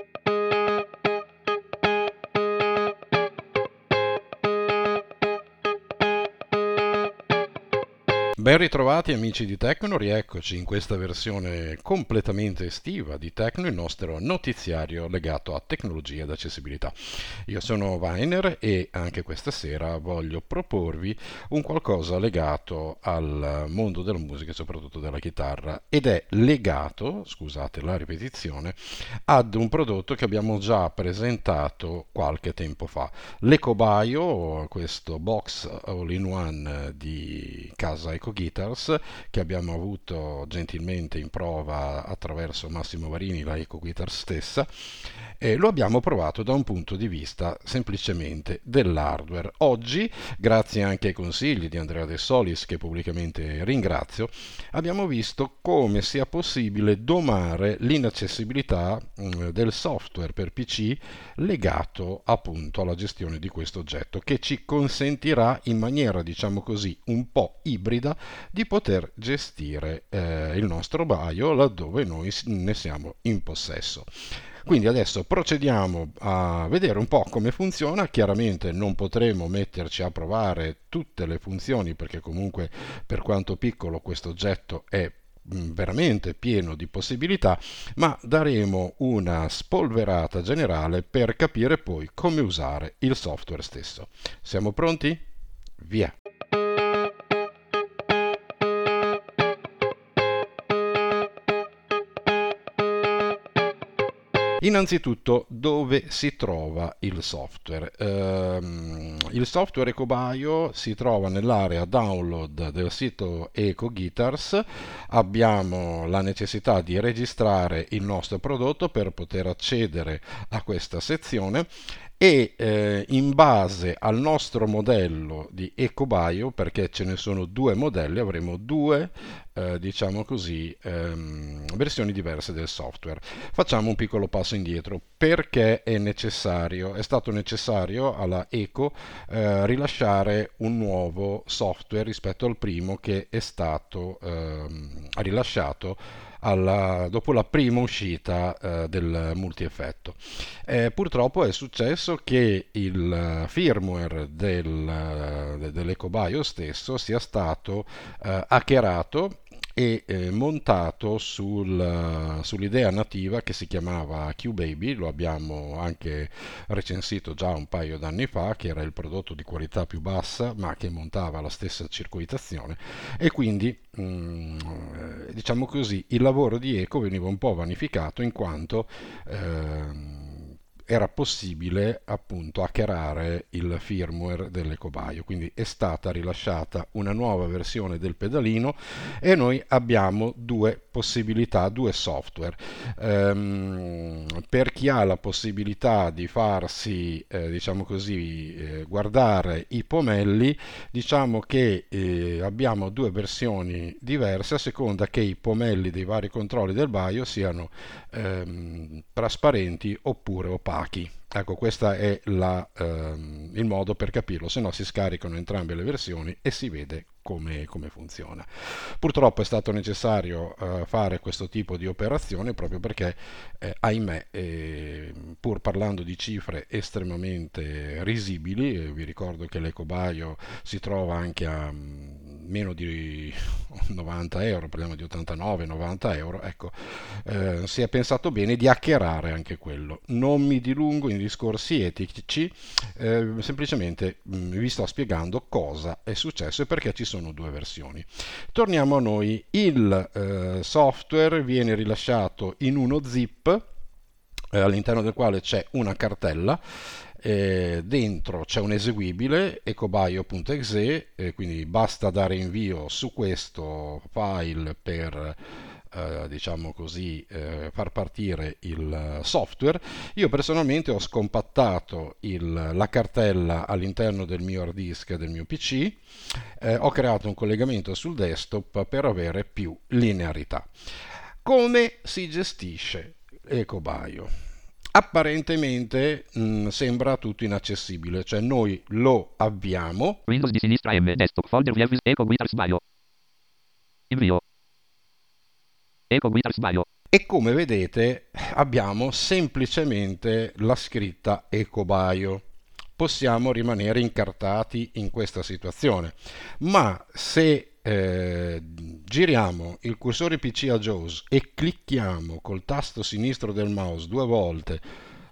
you Ben ritrovati amici di Tecno, rieccoci in questa versione completamente estiva di Tecno, il nostro notiziario legato a tecnologia ed accessibilità. Io sono Weiner e anche questa sera voglio proporvi un qualcosa legato al mondo della musica e soprattutto della chitarra ed è legato, scusate la ripetizione, ad un prodotto che abbiamo già presentato qualche tempo fa. L'Ecobaio, questo box all-in-one di casa Eco Guitars che abbiamo avuto gentilmente in prova attraverso Massimo Varini, la Eco Guitar stessa, e lo abbiamo provato da un punto di vista semplicemente dell'hardware. Oggi, grazie anche ai consigli di Andrea De Solis, che pubblicamente ringrazio, abbiamo visto come sia possibile domare l'inaccessibilità mm, del software per PC legato appunto alla gestione di questo oggetto, che ci consentirà in maniera, diciamo così, un po' ibrida di poter gestire eh, il nostro bio laddove noi ne siamo in possesso. Quindi adesso procediamo a vedere un po' come funziona, chiaramente non potremo metterci a provare tutte le funzioni perché comunque per quanto piccolo questo oggetto è mm, veramente pieno di possibilità, ma daremo una spolverata generale per capire poi come usare il software stesso. Siamo pronti? Via! Innanzitutto dove si trova il software? Um, il software EcoBio si trova nell'area download del sito EcoGuitars, abbiamo la necessità di registrare il nostro prodotto per poter accedere a questa sezione e eh, in base al nostro modello di EcoBio, perché ce ne sono due modelli, avremo due, eh, diciamo così, ehm, versioni diverse del software. Facciamo un piccolo passo indietro. Perché è necessario, è stato necessario alla Eco eh, rilasciare un nuovo software rispetto al primo che è stato ehm, rilasciato alla, dopo la prima uscita eh, del multi-effetto. Eh, purtroppo è successo che il firmware del, dell'EcoBio stesso sia stato eh, hackerato e eh, montato sul, sull'idea nativa che si chiamava QBaby, lo abbiamo anche recensito già un paio d'anni fa, che era il prodotto di qualità più bassa ma che montava la stessa circuitazione e quindi mh, mm, diciamo così il lavoro di Eco veniva un po' vanificato in quanto eh, era possibile appunto hackerare il firmware dell'ecobaio. Quindi è stata rilasciata una nuova versione del pedalino e noi abbiamo due possibilità due software. Ehm, per chi ha la possibilità di farsi eh, diciamo così eh, guardare i pomelli diciamo che eh, abbiamo due versioni diverse a seconda che i pomelli dei vari controlli del baio siano ehm, trasparenti oppure opachi opachi. Ecco, questo è la, ehm, il modo per capirlo, se no si scaricano entrambe le versioni e si vede come, come funziona. Purtroppo è stato necessario eh, fare questo tipo di operazione proprio perché, eh, ahimè, eh, pur parlando di cifre estremamente risibili, vi ricordo che l'ecobaio si trova anche a mm, meno di 90 euro, parliamo di 89-90 euro, ecco, eh, si è pensato bene di hackerare anche quello. Non mi dilungo in discorsi etici, eh, semplicemente mh, mm, vi sto spiegando cosa è successo e perché ci sono due versioni. Torniamo a noi, il eh, software viene rilasciato in uno zip eh, all'interno del quale c'è una cartella eh, dentro c'è un eseguibile ecobaio.exe eh, quindi basta dare invio su questo file per eh, diciamo così eh, far partire il software io personalmente ho scompattato il, la cartella all'interno del mio hard disk del mio pc eh, ho creato un collegamento sul desktop per avere più linearità come si gestisce EcoBio apparentemente mh, mm, sembra tutto inaccessibile, cioè noi lo abbiamo. Windows di sinistra M, desktop, folder Eco Guitars Bio. Invio. Eco e come vedete abbiamo semplicemente la scritta ecobaio possiamo rimanere incartati in questa situazione ma se eh, giriamo il cursore PC a JAWS e clicchiamo col tasto sinistro del mouse due volte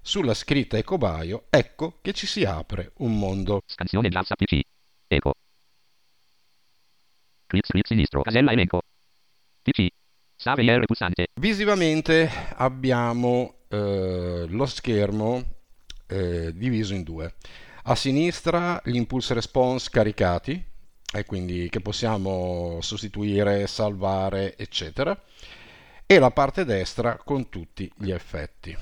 sulla scritta ecobaio, ecco che ci si apre un mondo. Scansione JAWS PC. Eco. Clic, clic sinistro, casella elenco. PC. Pulsante. Visivamente abbiamo eh, lo schermo eh, diviso in due. A sinistra gli impulse response caricati, e quindi che possiamo sostituire, salvare, eccetera, e la parte destra con tutti gli effetti.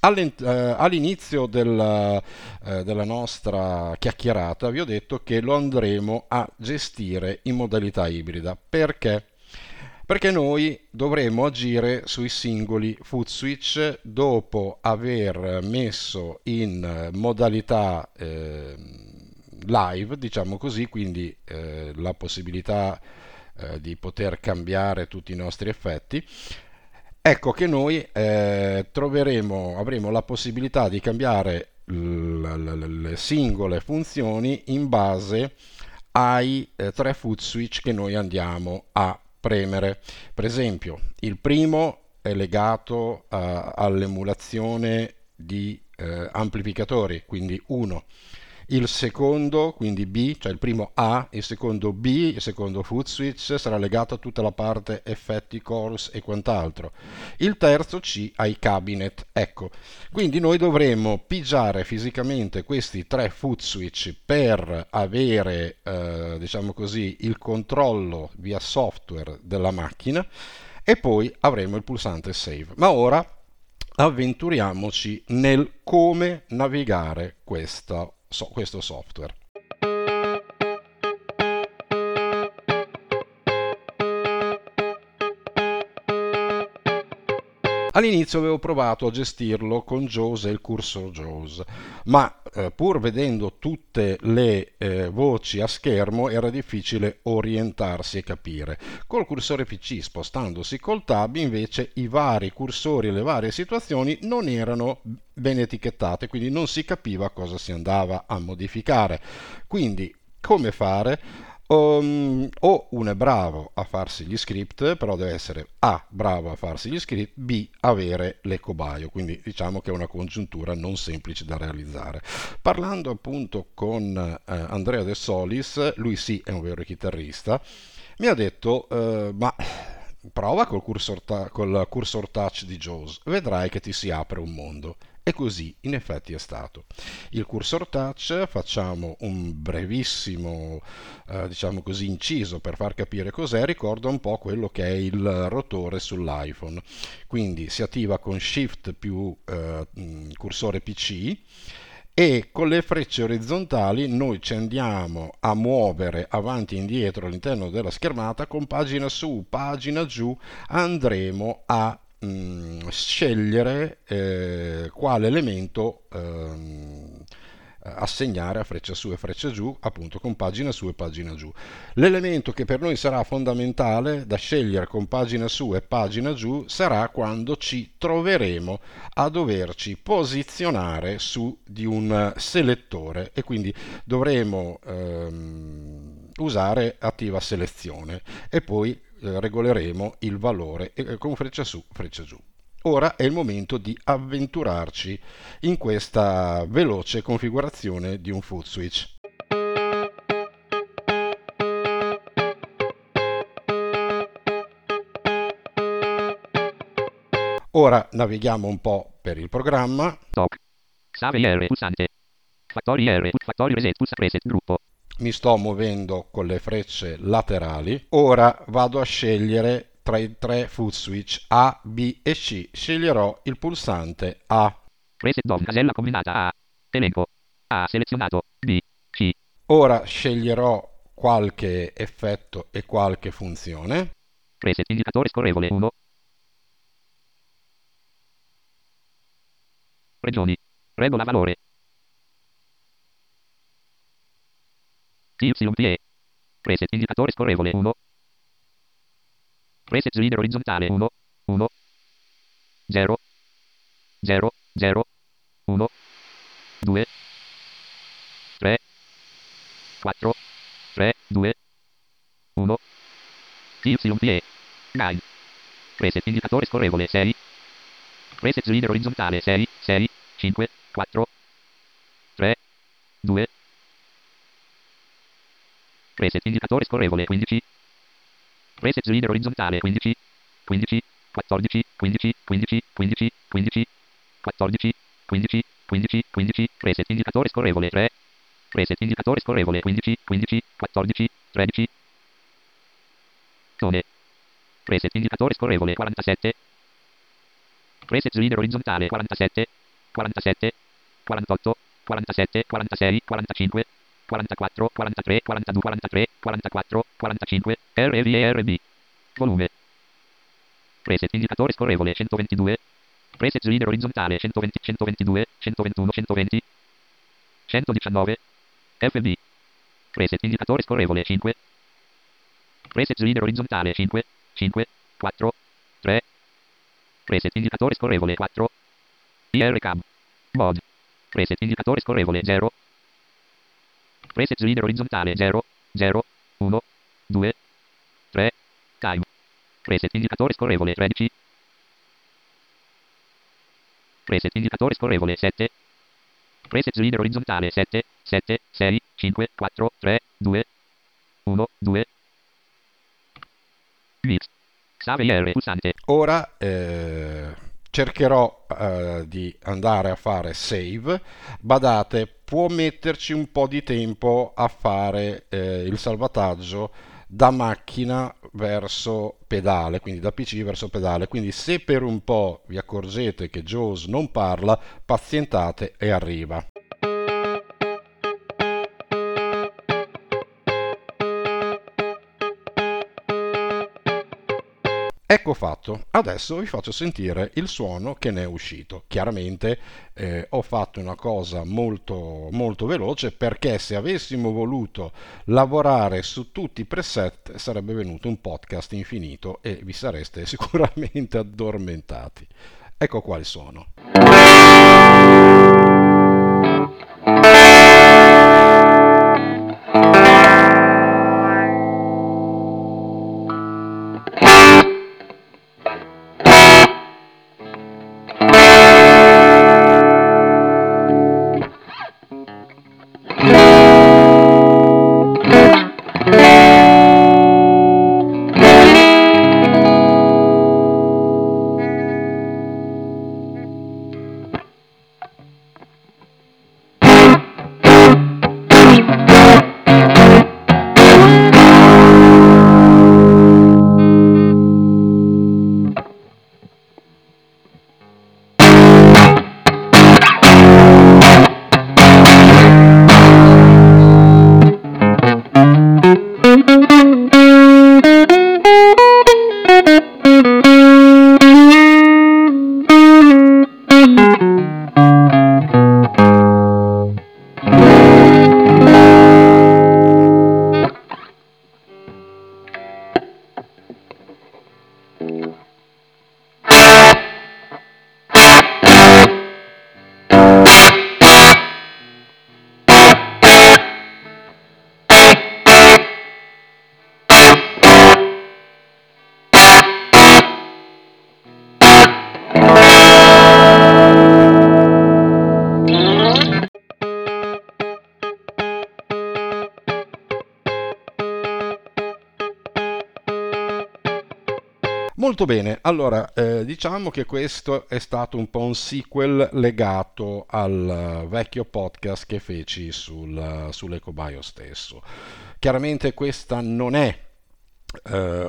Eh, all'inizio della, eh, della nostra chiacchierata vi ho detto che lo andremo a gestire in modalità ibrida. Perché? Perché noi dovremo agire sui singoli foot switch dopo aver messo in modalità eh, live, diciamo così, quindi eh, la possibilità eh, di poter cambiare tutti i nostri effetti. Ecco che noi eh, troveremo, avremo la possibilità di cambiare le singole funzioni in base ai eh, tre foot switch che noi andiamo a premere. Per esempio, il primo è legato uh, all'emulazione di uh, amplificatori, quindi 1 il secondo, quindi B, cioè il primo A, il secondo B, il secondo foot switch sarà legato a tutta la parte effetti, chorus e quant'altro. Il terzo C ai cabinet. Ecco, quindi noi dovremmo pigiare fisicamente questi tre foot switch per avere, eh, diciamo così, il controllo via software della macchina e poi avremo il pulsante save. Ma ora avventuriamoci nel come navigare questa so, questo software. All'inizio avevo provato a gestirlo con JAWS e il cursor JAWS, ma eh, pur vedendo tutte le eh, voci a schermo era difficile orientarsi e capire. Col cursore PC spostandosi col tab invece i vari cursori e le varie situazioni non erano ben etichettate, quindi non si capiva cosa si andava a modificare. Quindi come fare? Um, o uno è bravo a farsi gli script, però deve essere A bravo a farsi gli script, B avere l'ecobaio, quindi diciamo che è una congiuntura non semplice da realizzare. Parlando appunto con eh, Andrea De Solis, lui sì è un vero chitarrista, mi ha detto eh, ma prova col cursor, ta- col cursor touch di JAWS, vedrai che ti si apre un mondo. E così in effetti è stato. Il cursor touch facciamo un brevissimo, eh, diciamo così, inciso per far capire cos'è, ricorda un po' quello che è il rotore sull'iPhone. Quindi si attiva con Shift più eh, cursore PC e con le frecce orizzontali noi ci andiamo a muovere avanti e indietro all'interno della schermata con pagina su, pagina giù, andremo a mm, scegliere eh, quale elemento ehm, assegnare a freccia su e freccia giù, appunto con pagina su e pagina giù. L'elemento che per noi sarà fondamentale da scegliere con pagina su e pagina giù sarà quando ci troveremo a doverci posizionare su di un selettore e quindi dovremo ehm, usare attiva selezione e poi regoleremo il valore eh, con freccia su, freccia giù. Ora è il momento di avventurarci in questa veloce configurazione di un foot switch. Ora navighiamo un po' per il programma. Top. Save IR pulsante. Fattori IR, fattori reset, pulsa reset, gruppo mi sto muovendo con le frecce laterali. Ora vado a scegliere tra i tre foot switch A, B e C. Sceglierò il pulsante A. Reset DOM, casella combinata A. Elenco. A selezionato. B. C. Ora sceglierò qualche effetto e qualche funzione. Reset indicatore scorrevole 1. Regioni. Regola valore. TYPE. Preset indicatore scorrevole 1. Preset slider orizzontale 1. 1. 0, 0, 0, 1, 2, 3, 4, 3, 2, 1, YPE, Guide, preset indicatore scorrevole 6, preset slider orizzontale 6, 6, 5, 4, 3, 2, preset indicatore scorrevole 15, preset slider orizzontale 15, 15, 14, 15, 15, 15, 15, 14, 15, 15, 15, preset indicatore scorrevole 3, preset indicatore scorrevole 15, 15, 14, 13, tone, preset indicatore scorrevole 47, preset slider orizzontale 47, 47, 48, 47, 46, 45, 44, 43, 42, 43, 44, 45, RV e RB, volume, preset indicatore scorrevole 122, preset slider orizzontale 120, 122, 121, 120, 119, FB, preset indicatore scorrevole 5, preset slider orizzontale 5, 5, 4, 3, preset indicatore scorrevole 4, IR cam, mod, preset indicatore scorrevole 0, preset slider orizzontale 0, 0, 1, 2, 3, time, preset indicatore scorrevole 13, preset indicatore scorrevole 7, preset slider orizzontale 7, 7, 6, 5, 4, 3, 2, 1, 2, mix, save IR pulsante, Ora eh, cercherò eh, di andare a fare save. Badate, può metterci un po' di tempo a fare eh, il salvataggio da macchina verso pedale, quindi da PC verso pedale. Quindi se per un po' vi accorgete che JAWS non parla, pazientate e arriva. Ecco fatto, adesso vi faccio sentire il suono che ne è uscito. Chiaramente eh, ho fatto una cosa molto, molto veloce perché se avessimo voluto lavorare su tutti i preset sarebbe venuto un podcast infinito e vi sareste sicuramente addormentati. Ecco qua il suono. Molto bene, allora eh, diciamo che questo è stato un po' un sequel legato al uh, vecchio podcast che feci sul, uh, sull'ecobaio stesso. Chiaramente questa non è eh,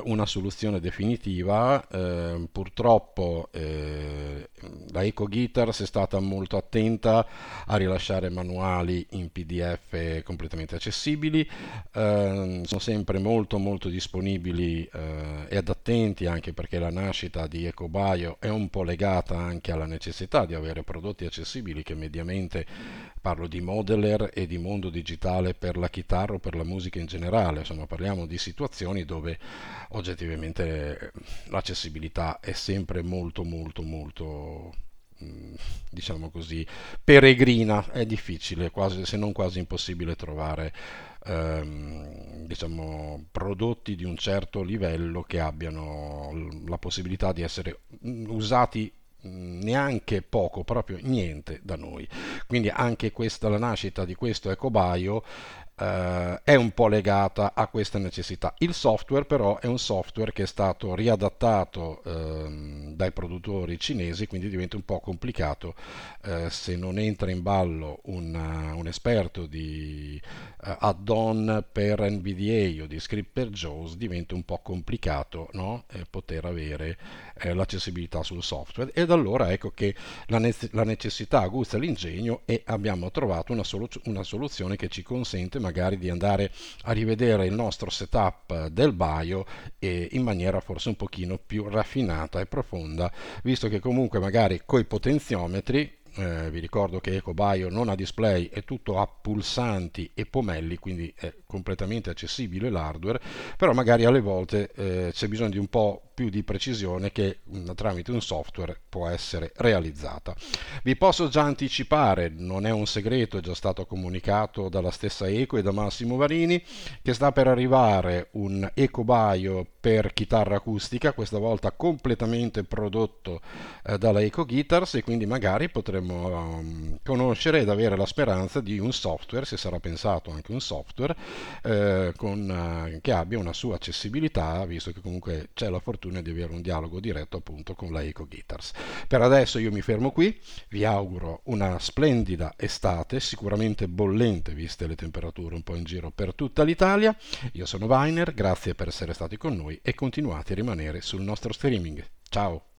una soluzione definitiva. Eh, purtroppo eh, la Eco Guitars è stata molto attenta a rilasciare manuali in PDF completamente accessibili, eh, sono sempre molto molto disponibili eh, e adattati attenti anche perché la nascita di EcoBio è un po' legata anche alla necessità di avere prodotti accessibili che mediamente parlo di modeler e di mondo digitale per la chitarra o per la musica in generale, insomma parliamo di situazioni dove oggettivamente eh, l'accessibilità è sempre molto molto molto mm, diciamo così peregrina, è difficile, quasi, se non quasi impossibile trovare ehm, diciamo, prodotti di un certo livello che abbiano la possibilità di essere mm, usati neanche poco, proprio niente da noi. Quindi anche questa, la nascita di questo ecobaio eh, è un po' legata a questa necessità. Il software però è un software che è stato riadattato eh, dai produttori cinesi, quindi diventa un po' complicato eh, se non entra in ballo un, un esperto di uh, add-on per NVDA o di script per JAWS, diventa un po' complicato no? poter avere eh, l'accessibilità sul software. Ed allora ecco che la, ne- la necessità aguzza l'ingegno e abbiamo trovato una, solu- una soluzione che ci consente magari di andare a rivedere il nostro setup del bio in maniera forse un pochino più raffinata e profonda, visto che comunque magari coi potenziometri eh, vi ricordo che EcoBio non ha display, è tutto a pulsanti e pomelli, quindi è completamente accessibile l'hardware, però magari alle volte eh, c'è bisogno di un po' più di precisione che mh, tramite un software può essere realizzata. Vi posso già anticipare, non è un segreto, è già stato comunicato dalla stessa Eco e da Massimo Varini, che sta per arrivare un EcoBio per chitarra acustica, questa volta completamente prodotto eh, dalla Eco Guitars e quindi magari potremo um, conoscere ed avere la speranza di un software, se sarà pensato anche un software, eh, con, uh, che abbia una sua accessibilità, visto che comunque c'è la fortuna di avere un dialogo diretto appunto con la Eco Guitars. Per adesso io mi fermo qui, vi auguro una splendida estate, sicuramente bollente viste le temperature un po' in giro per tutta l'Italia. Io sono Weiner, grazie per essere stati con noi e continuate a rimanere sul nostro streaming. Ciao!